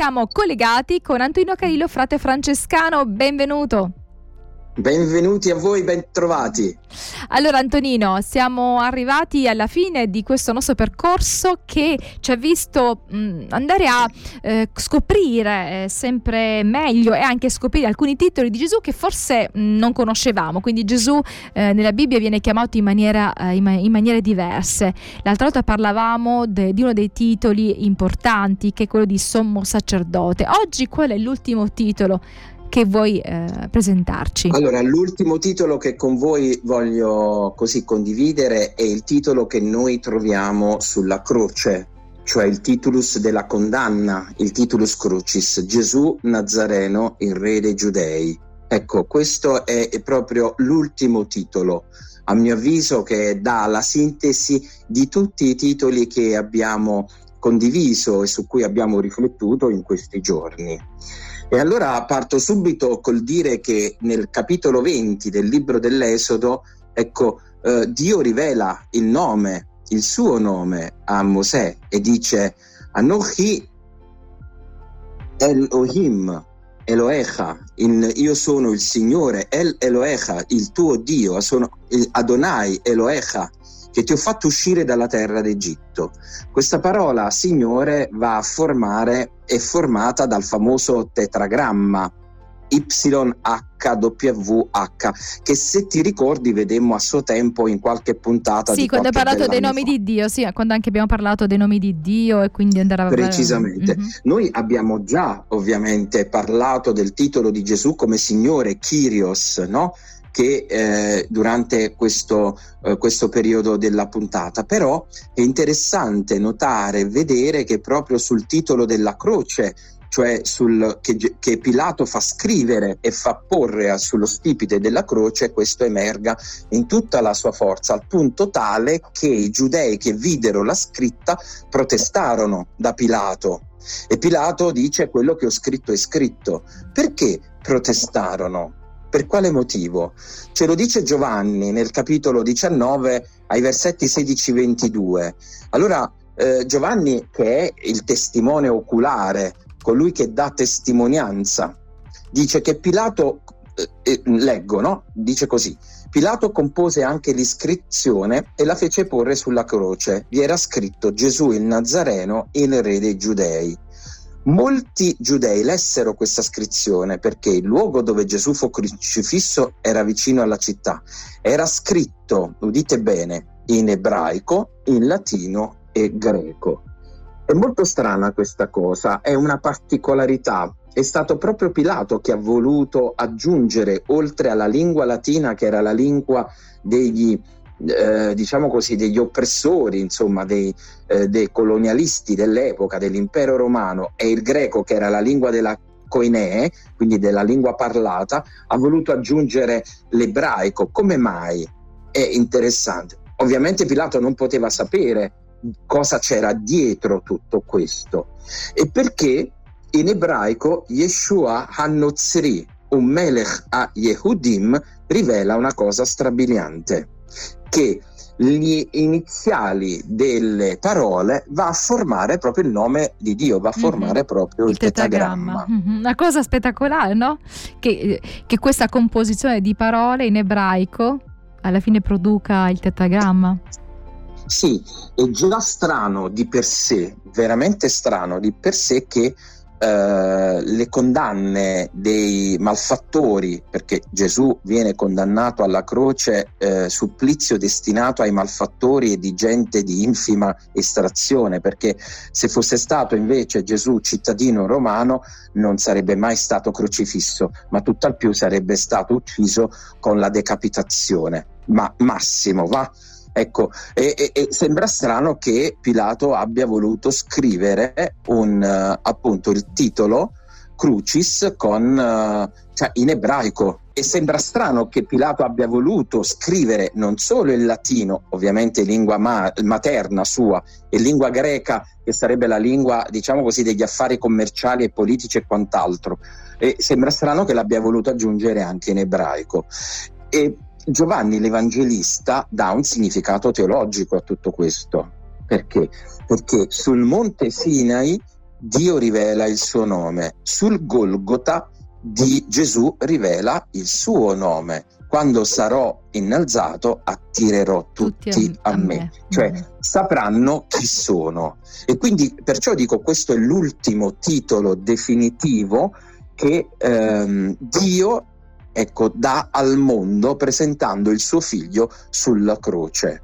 siamo collegati con Antonino Carillo, frate francescano, benvenuto. Benvenuti a voi, bentrovati. Allora Antonino, siamo arrivati alla fine di questo nostro percorso che ci ha visto mh, andare a eh, scoprire eh, sempre meglio e anche scoprire alcuni titoli di Gesù che forse mh, non conoscevamo. Quindi Gesù eh, nella Bibbia viene chiamato in, maniera, eh, in, in maniere diverse. L'altra volta parlavamo de, di uno dei titoli importanti che è quello di sommo sacerdote. Oggi qual è l'ultimo titolo che vuoi eh, presentarci. Allora, l'ultimo titolo che con voi voglio così condividere è il titolo che noi troviamo sulla croce, cioè il titulus della condanna, il titulus crucis, Gesù Nazareno, il re dei giudei. Ecco, questo è proprio l'ultimo titolo, a mio avviso, che dà la sintesi di tutti i titoli che abbiamo condiviso e su cui abbiamo riflettuto in questi giorni. E allora parto subito col dire che nel capitolo 20 del libro dell'Esodo, ecco, eh, Dio rivela il nome, il suo nome a Mosè e dice Anochi Elohim, Eloecha, io sono il Signore, El Eloecha, il tuo Dio, sono Adonai Eloecha, che ti ho fatto uscire dalla terra d'Egitto. Questa parola Signore va a formare, è formata dal famoso tetragramma YHWH che se ti ricordi vedemmo a suo tempo in qualche puntata sì quando hai parlato dei nomi fa. di Dio sì quando anche abbiamo parlato dei nomi di Dio e quindi andare a precisamente mm-hmm. noi abbiamo già ovviamente parlato del titolo di Gesù come Signore Kyrios no? Che eh, durante questo, eh, questo, periodo della puntata. Però è interessante notare e vedere che proprio sul titolo della croce, cioè sul, che, che, Pilato fa scrivere e fa porre sullo stipite della croce, questo emerga in tutta la sua forza, al punto tale che i giudei che videro la scritta protestarono da Pilato. E Pilato dice quello che ho scritto è scritto. Perché protestarono? Per quale motivo? Ce lo dice Giovanni nel capitolo 19 ai versetti 16-22. Allora eh, Giovanni che è il testimone oculare, colui che dà testimonianza, dice che Pilato, eh, eh, leggo, no? Dice così. Pilato compose anche l'iscrizione e la fece porre sulla croce. Vi era scritto Gesù il Nazareno, il re dei Giudei. Molti giudei lessero questa scrizione perché il luogo dove Gesù fu crocifisso era vicino alla città. Era scritto, udite bene, in ebraico, in latino e greco. È molto strana questa cosa, è una particolarità. È stato proprio Pilato che ha voluto aggiungere, oltre alla lingua latina, che era la lingua degli eh, diciamo così, degli oppressori, insomma, dei, eh, dei colonialisti dell'epoca dell'impero romano e il greco, che era la lingua della koinee, quindi della lingua parlata, ha voluto aggiungere l'ebraico. Come mai? È interessante. Ovviamente Pilato non poteva sapere cosa c'era dietro tutto questo e perché in ebraico Yeshua Hanotzri, un melech a Yehudim, rivela una cosa strabiliante che gli iniziali delle parole va a formare proprio il nome di Dio, va a mhm. formare mm-hmm. proprio il, il tetragramma. Mm-hmm. Una cosa spettacolare, no? Che, che, questa composizione di parole in ebraico alla fine produca il tetragramma. Sì, è già strano di per sé, veramente strano di per sé che eh, le condanne dei malfattori, perché Gesù viene condannato alla croce, eh, supplizio destinato ai malfattori e di gente di infima estrazione, perché se fosse stato invece Gesù cittadino romano non sarebbe mai stato crocifisso, ma tutt'al più sarebbe stato ucciso con la decapitazione. Ma massimo, va? Ecco, e, e, e, sembra strano che Pilato abbia voluto scrivere un, uh, appunto il titolo Crucis con, uh, cioè in ebraico e sembra strano che Pilato abbia voluto scrivere non solo in latino, ovviamente lingua ma- materna sua, e lingua greca, che sarebbe la lingua, diciamo così, degli affari commerciali e politici e quant'altro, e sembra strano che l'abbia voluto aggiungere anche in ebraico. E Giovanni l'Evangelista dà un significato teologico a tutto questo. Perché? Perché sul monte Sinai Dio rivela il suo nome. Sul Golgota di Gesù rivela il suo nome. Quando sarò innalzato attirerò tutti, tutti a, a, me. me. Cioè mm. sapranno chi sono. E quindi perciò dico questo è l'ultimo titolo definitivo che ehm, Dio ecco, dà al mondo presentando il suo figlio sulla croce.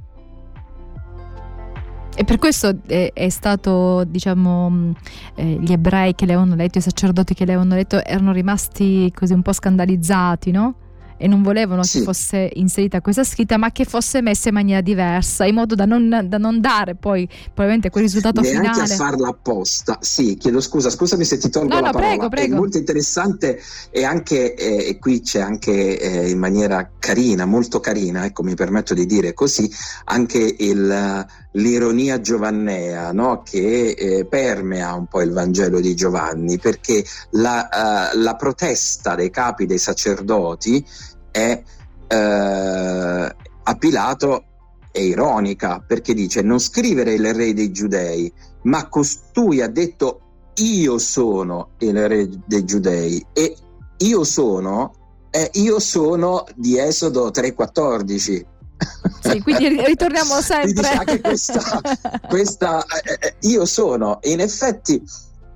E per questo è, è stato, diciamo, mm, eh, gli ebrei che le avevano letto, i sacerdoti che le avevano letto, erano rimasti così un po' scandalizzati, no? E non volevano sì. che fosse inserita questa scritta, ma che fosse messa in maniera diversa, in modo da non, da non dare poi probabilmente quel risultato Neanche finale. Neanche a farla apposta. Sì, chiedo scusa, scusami se ti tolgo no, la no, parola. Prego, prego. È molto interessante e anche eh, e qui c'è anche eh, in maniera carina, molto carina, ecco, mi permetto di dire così, anche il, l'ironia giovannea no? che eh, permea un po' il Vangelo di Giovanni, perché la, uh, la protesta dei capi dei sacerdoti è eh, a Pilato è ironica perché dice non scrivere il re dei giudei, ma costui ha detto io sono il re dei giudei e io sono, eh, io sono di Esodo 3,14. Sì, quindi ritorniamo sempre. anche questa, questa eh, eh, io sono, in effetti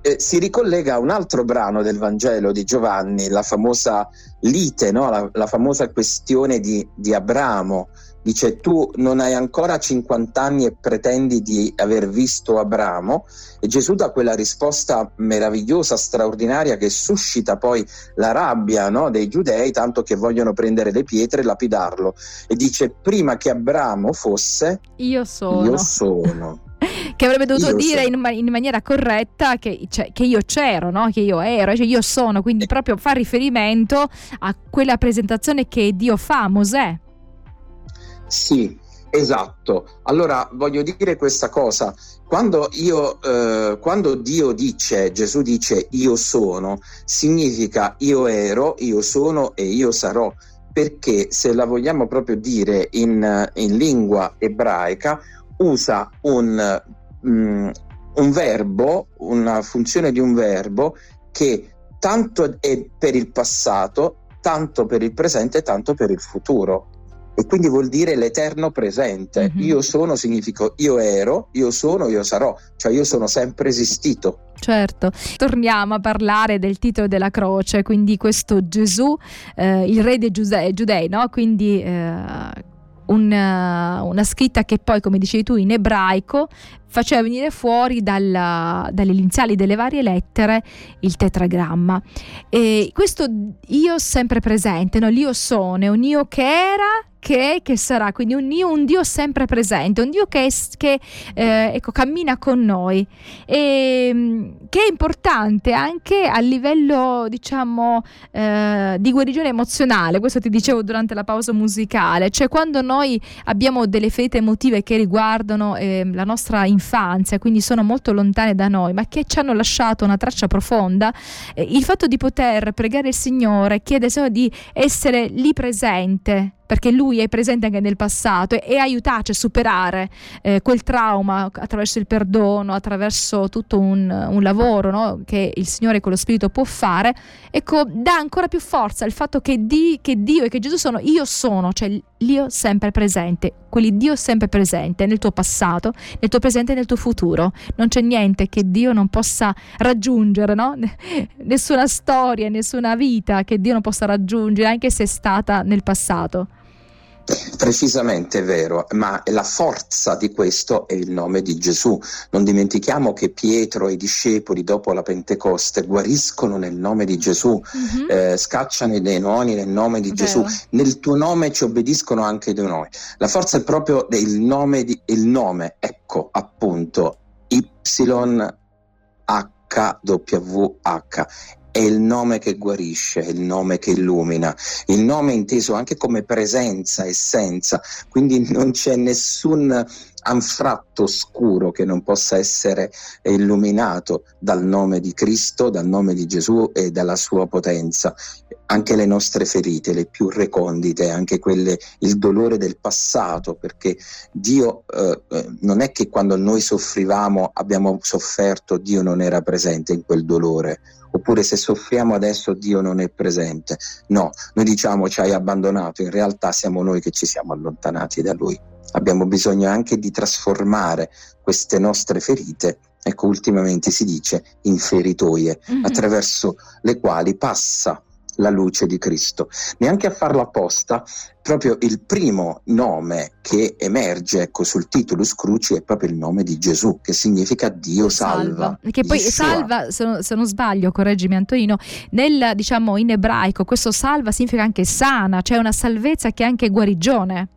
eh, si ricollega a un altro brano del Vangelo di Giovanni, la famosa lite, no? la, la, famosa questione di, di, Abramo. Dice tu non hai ancora 50 anni e pretendi di aver visto Abramo e Gesù dà quella risposta meravigliosa, straordinaria che suscita poi la rabbia no? dei giudei tanto che vogliono prendere le pietre e lapidarlo e dice prima che Abramo fosse io sono. Io sono. che avrebbe dovuto io dire in, in, maniera corretta che, cioè, che io c'ero, no? che io ero, cioè io sono, quindi proprio fa riferimento a quella presentazione che Dio fa a Mosè. Sì, esatto. Allora voglio dire questa cosa. Quando, io, eh, quando Dio dice, Gesù dice io sono, significa io ero, io sono e io sarò perché se la vogliamo proprio dire in, in lingua ebraica, usa un, um, un verbo, una funzione di un verbo che tanto è per il passato, tanto per il presente, tanto per il futuro. E quindi vuol dire l'eterno presente. Mm-hmm. Io sono significa io ero, io sono, io sarò, cioè io sono sempre esistito. Certo, torniamo a parlare del titolo della croce, quindi questo Gesù, eh, il re dei giudei, no? quindi eh, una, una scritta che poi, come dicevi tu, in ebraico faceva venire fuori dalla, dalle iniziali delle varie lettere il tetragramma. E questo io sempre presente, no? l'io sono, è un io che era che che sarà, quindi un Dio, un Dio sempre presente, un Dio che, che eh, ecco, cammina con noi. E ehm, che è importante anche a livello diciamo eh, di guarigione emozionale, questo ti dicevo durante la pausa musicale, cioè quando noi abbiamo delle ferite emotive che riguardano eh, la nostra infanzia, quindi sono molto lontane da noi, ma che ci hanno lasciato una traccia profonda, eh, il fatto di poter pregare il Signore, chiedere di essere lì presente perché lui è presente anche nel passato e, e aiutarci a superare eh, quel trauma attraverso il perdono, attraverso tutto un, un lavoro no? che il Signore con lo Spirito può fare, ecco, dà ancora più forza il fatto che, di, che Dio e che Gesù sono io sono, cioè l'io sempre presente, quell'Iddio sempre presente nel tuo passato, nel tuo presente e nel tuo futuro. Non c'è niente che Dio non possa raggiungere, no? nessuna storia, nessuna vita che Dio non possa raggiungere, anche se è stata nel passato. Precisamente è vero, ma la forza di questo è il nome di Gesù. Non dimentichiamo che Pietro e i discepoli dopo la Pentecoste guariscono nel nome di Gesù, mm-hmm. eh, scacciano i demoni nel nome di vero. Gesù. Nel tuo nome ci obbediscono anche i demoni. La forza è proprio del nome, di, il nome, ecco appunto, YHWH è il nome che guarisce, è il nome che illumina, il nome inteso anche come presenza, essenza, quindi non c'è nessun anfratto scuro che non possa essere illuminato dal nome di Cristo, dal nome di Gesù e dalla sua potenza. anche le nostre ferite, le più recondite, anche quelle, il dolore del passato, perché Dio eh, eh, non è che quando noi soffrivamo abbiamo sofferto, Dio non era presente in quel dolore, oppure se soffriamo adesso Dio non è presente. No, noi diciamo ci hai abbandonato, in realtà siamo noi che ci siamo allontanati da Lui. Abbiamo bisogno anche di trasformare queste nostre ferite ecco ultimamente si dice in feritoie, mm-hmm. attraverso le quali passa la luce di Cristo. Neanche a farlo apposta, proprio il primo nome che emerge ecco, sul titolus cruci è proprio il nome di Gesù, che significa Dio salva. salva. Che poi Yeshua. salva, se non, se non, sbaglio, correggimi Antonino, nel, diciamo, in ebraico questo salva significa anche sana, cioè una salvezza che è anche guarigione.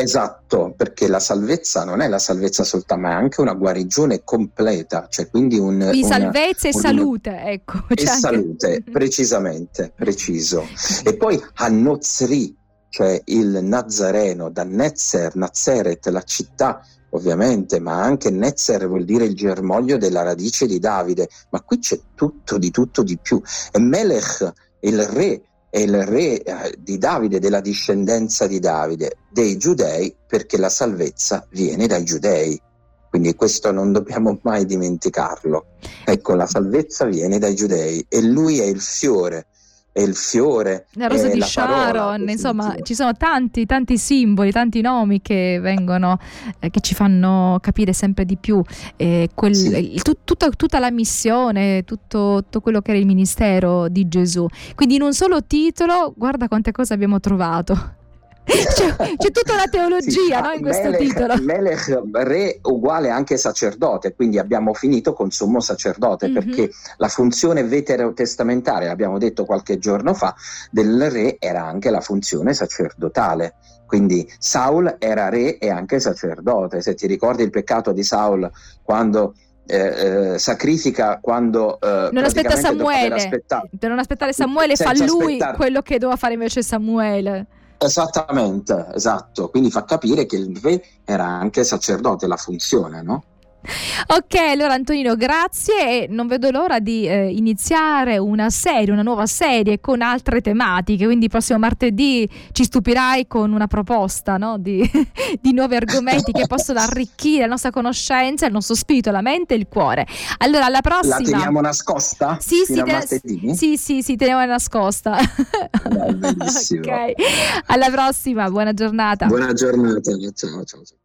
Esatto, perché la salvezza non è la salvezza soltanto, ma è anche una guarigione completa, cioè quindi un... Quindi salvezza e un, salute, ecco. E anche... salute, precisamente, preciso. E poi Hanozri, cioè il Nazareno, da Netzer, Nazeret, la città ovviamente, ma anche Netzer vuol dire il germoglio della radice di Davide, ma qui c'è tutto di tutto di più. E Melech, il re, è il re eh, di Davide, della discendenza di Davide, dei giudei, perché la salvezza viene dai giudei. Quindi questo non dobbiamo mai dimenticarlo. Ecco, la salvezza viene dai giudei e lui è il fiore è il fiore. La rosa di la Sharon, parola, insomma, ci sono tanti, tanti simboli, tanti nomi che vengono, eh, che ci fanno capire sempre di più eh, quel, sì. il, tu, tutta, tutta, la missione, tutto, tutto, quello che era il ministero di Gesù. Quindi in un solo titolo, guarda quante cose abbiamo trovato. C'è, c'è, tutta una teologia sì, no, in questo Melech, titolo. Melech, re uguale anche sacerdote, quindi abbiamo finito con sommo sacerdote, mm-hmm. perché la funzione veterotestamentaria, abbiamo detto qualche giorno fa, del re era anche la funzione sacerdotale. Quindi Saul era re e anche sacerdote. Se ti ricordi il peccato di Saul quando eh, eh, sacrifica quando eh, non aspetta Samuele per non aspettare Samuele fa lui quello che doveva fare invece Samuele Esattamente, esatto. Quindi fa capire che il re era anche sacerdote, la funzione, no? Ok, allora Antonino, grazie e non vedo l'ora di eh, iniziare una serie, una nuova serie con altre tematiche, quindi prossimo martedì ci stupirai con una proposta no? di, di, nuovi argomenti che possono arricchire la nostra conoscenza, il nostro spirito, la mente e il cuore. Allora, alla prossima... La teniamo nascosta? Sì, sì, te- sì, sì, sì, teniamo nascosta. Dai, bellissimo. ok, alla prossima, buona giornata. Buona giornata, ciao ciao. ciao.